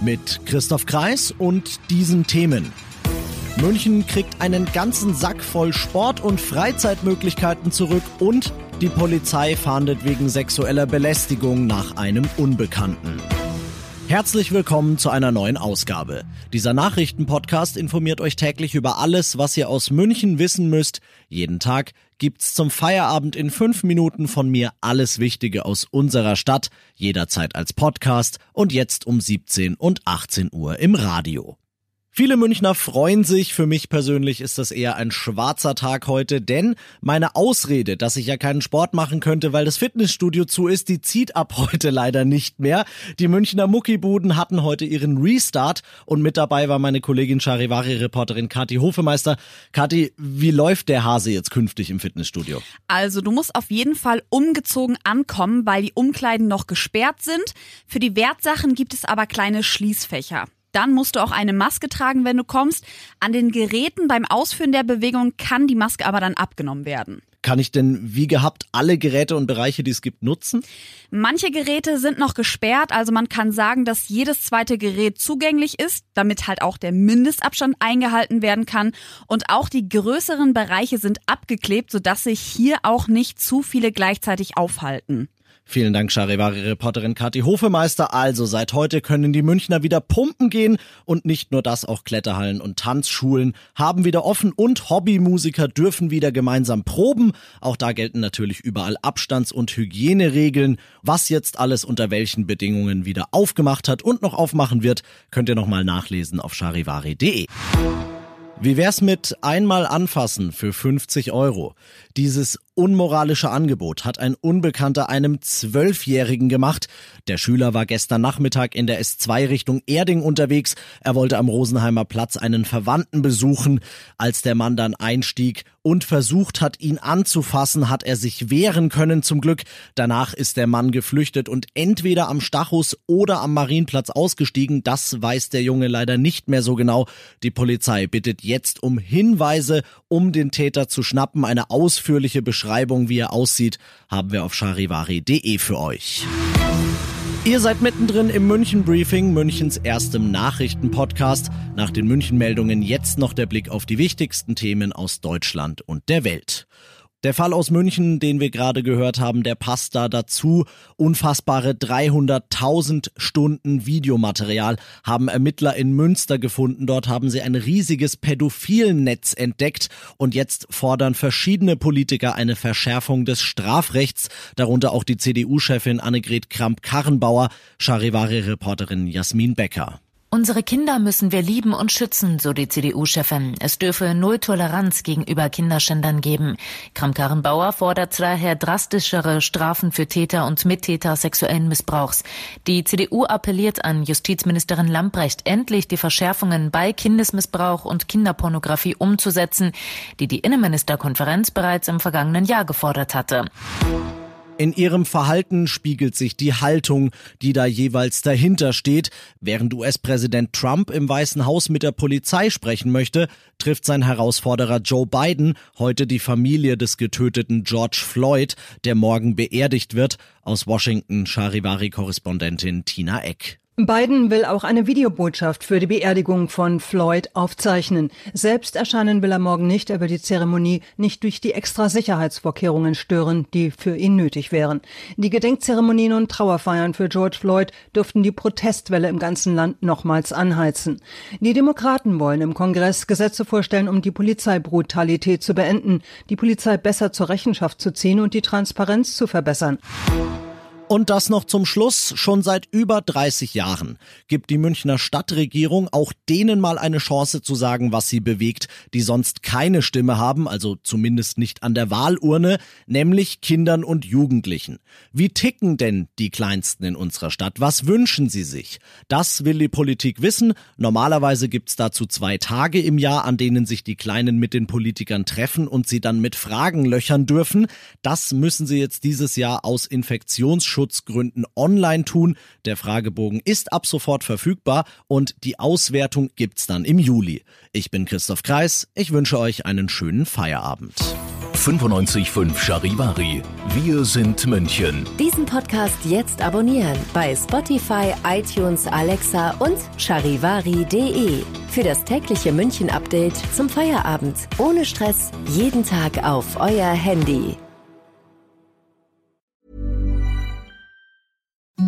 Mit Christoph Kreis und diesen Themen. München kriegt einen ganzen Sack voll Sport- und Freizeitmöglichkeiten zurück und die Polizei fahndet wegen sexueller Belästigung nach einem Unbekannten. Herzlich willkommen zu einer neuen Ausgabe. Dieser Nachrichtenpodcast informiert euch täglich über alles, was ihr aus München wissen müsst. Jeden Tag gibt's zum Feierabend in fünf Minuten von mir alles Wichtige aus unserer Stadt, jederzeit als Podcast und jetzt um 17 und 18 Uhr im Radio. Viele Münchner freuen sich. Für mich persönlich ist das eher ein schwarzer Tag heute, denn meine Ausrede, dass ich ja keinen Sport machen könnte, weil das Fitnessstudio zu ist, die zieht ab heute leider nicht mehr. Die Münchner Muckibuden hatten heute ihren Restart und mit dabei war meine Kollegin Charivari-Reporterin Kathi Hofemeister. Kathi, wie läuft der Hase jetzt künftig im Fitnessstudio? Also du musst auf jeden Fall umgezogen ankommen, weil die Umkleiden noch gesperrt sind. Für die Wertsachen gibt es aber kleine Schließfächer. Dann musst du auch eine Maske tragen, wenn du kommst. An den Geräten beim Ausführen der Bewegung kann die Maske aber dann abgenommen werden. Kann ich denn wie gehabt alle Geräte und Bereiche, die es gibt, nutzen? Manche Geräte sind noch gesperrt, also man kann sagen, dass jedes zweite Gerät zugänglich ist, damit halt auch der Mindestabstand eingehalten werden kann. Und auch die größeren Bereiche sind abgeklebt, sodass sich hier auch nicht zu viele gleichzeitig aufhalten. Vielen Dank, Charivari-Reporterin Kathi Hofemeister. Also seit heute können die Münchner wieder pumpen gehen und nicht nur das, auch Kletterhallen und Tanzschulen haben wieder offen und Hobbymusiker dürfen wieder gemeinsam proben. Auch da gelten natürlich überall Abstands- und Hygieneregeln. Was jetzt alles unter welchen Bedingungen wieder aufgemacht hat und noch aufmachen wird, könnt ihr nochmal nachlesen auf charivari.de. Wie wär's mit einmal anfassen für 50 Euro? Dieses unmoralische Angebot hat ein Unbekannter einem Zwölfjährigen gemacht. Der Schüler war gestern Nachmittag in der S2 Richtung Erding unterwegs. Er wollte am Rosenheimer Platz einen Verwandten besuchen. Als der Mann dann einstieg und versucht hat, ihn anzufassen, hat er sich wehren können zum Glück. Danach ist der Mann geflüchtet und entweder am Stachus oder am Marienplatz ausgestiegen. Das weiß der Junge leider nicht mehr so genau. Die Polizei bittet jetzt um Hinweise, um den Täter zu schnappen. Eine ausführliche Beschreibung, wie er aussieht, haben wir auf charivari.de für euch. Ihr seid mittendrin im München Briefing, Münchens erstem Nachrichtenpodcast. Nach den München Meldungen jetzt noch der Blick auf die wichtigsten Themen aus Deutschland und der Welt. Der Fall aus München, den wir gerade gehört haben, der passt da dazu. Unfassbare 300.000 Stunden Videomaterial haben Ermittler in Münster gefunden. Dort haben sie ein riesiges Pädophilennetz entdeckt und jetzt fordern verschiedene Politiker eine Verschärfung des Strafrechts, darunter auch die CDU-Chefin Annegret Kramp-Karrenbauer, Charivari-Reporterin Jasmin Becker. Unsere Kinder müssen wir lieben und schützen, so die CDU-Chefin. Es dürfe null Toleranz gegenüber Kinderschändern geben. Kramp-Karrenbauer fordert daher drastischere Strafen für Täter und Mittäter sexuellen Missbrauchs. Die CDU appelliert an Justizministerin Lamprecht, endlich die Verschärfungen bei Kindesmissbrauch und Kinderpornografie umzusetzen, die die Innenministerkonferenz bereits im vergangenen Jahr gefordert hatte. In ihrem Verhalten spiegelt sich die Haltung, die da jeweils dahinter steht. Während US-Präsident Trump im Weißen Haus mit der Polizei sprechen möchte, trifft sein Herausforderer Joe Biden heute die Familie des getöteten George Floyd, der morgen beerdigt wird. Aus Washington Charivari-Korrespondentin Tina Eck. Biden will auch eine Videobotschaft für die Beerdigung von Floyd aufzeichnen. Selbst erscheinen will er morgen nicht. Er will die Zeremonie nicht durch die extra Sicherheitsvorkehrungen stören, die für ihn nötig wären. Die Gedenkzeremonien und Trauerfeiern für George Floyd dürften die Protestwelle im ganzen Land nochmals anheizen. Die Demokraten wollen im Kongress Gesetze vorstellen, um die Polizeibrutalität zu beenden, die Polizei besser zur Rechenschaft zu ziehen und die Transparenz zu verbessern. Und das noch zum Schluss. Schon seit über 30 Jahren gibt die Münchner Stadtregierung auch denen mal eine Chance zu sagen, was sie bewegt, die sonst keine Stimme haben, also zumindest nicht an der Wahlurne, nämlich Kindern und Jugendlichen. Wie ticken denn die Kleinsten in unserer Stadt? Was wünschen sie sich? Das will die Politik wissen. Normalerweise gibt's dazu zwei Tage im Jahr, an denen sich die Kleinen mit den Politikern treffen und sie dann mit Fragen löchern dürfen. Das müssen sie jetzt dieses Jahr aus Infektionsschutz Datenschutzgründen online tun. Der Fragebogen ist ab sofort verfügbar und die Auswertung gibt's dann im Juli. Ich bin Christoph Kreis. Ich wünsche euch einen schönen Feierabend. 95.5 Charivari. Wir sind München. Diesen Podcast jetzt abonnieren bei Spotify, iTunes, Alexa und charivari.de. Für das tägliche München-Update zum Feierabend. Ohne Stress. Jeden Tag auf euer Handy.